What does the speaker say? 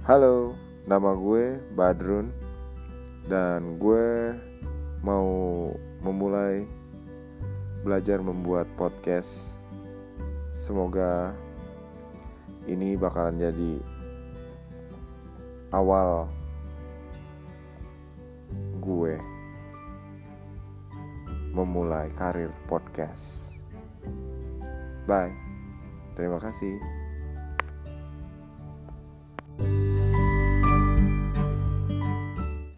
Halo, nama gue Badrun Dan gue mau memulai belajar membuat podcast Semoga ini bakalan jadi awal gue memulai karir podcast. Bye. Terima kasih.